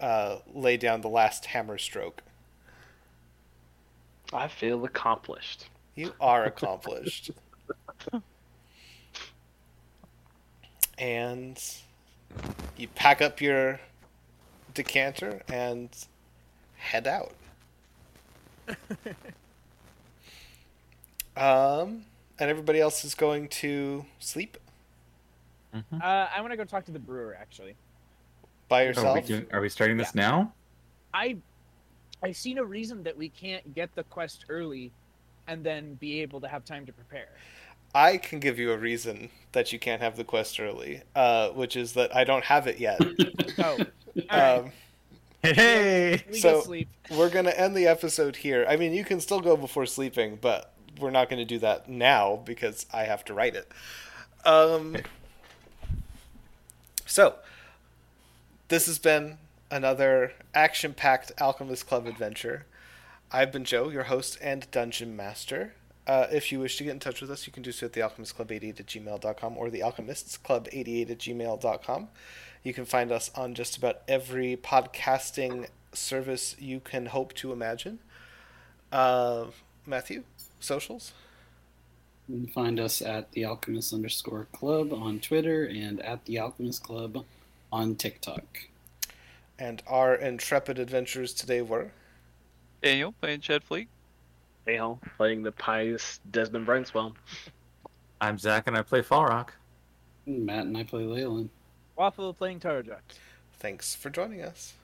uh, lay down the last hammer stroke. I feel accomplished. You are accomplished. and you pack up your decanter and head out. *laughs* um, and everybody else is going to sleep uh, i want to go talk to the brewer actually by Are we, yourself. doing, are we starting this now? I I see no reason that we can't get the quest early and then be able to have time to prepare. I can give you a reason that you can't have the quest early, uh, which is that I don't have it yet. *laughs* Oh, all right. um, Hey! we so- sleep. we're gonna end the episode here. I mean, you can still go before sleeping, but we're not gonna do that now because I have to write it. Um. So, this has been another action-packed Alchemist Club adventure. I've been Joe, your host and dungeon master. Uh, if you wish to get in touch with us, you can do so at thealchemistclub88 at gmail.com or thealchemistsclub88 at gmail.com. You can find us on just about every podcasting service you can hope to imagine. Uh, Matthew, socials? You can find us at the Alchemist underscore club on Twitter and at the Alchemist Club on TikTok. And our intrepid adventures today were Daniel playing Ched Fleet. Hey, ho, playing the pious Desmond Brightswell. I'm Zach and I play Falrock. Matt and I play Leyland. Waffle playing Tarja. thanks for joining us.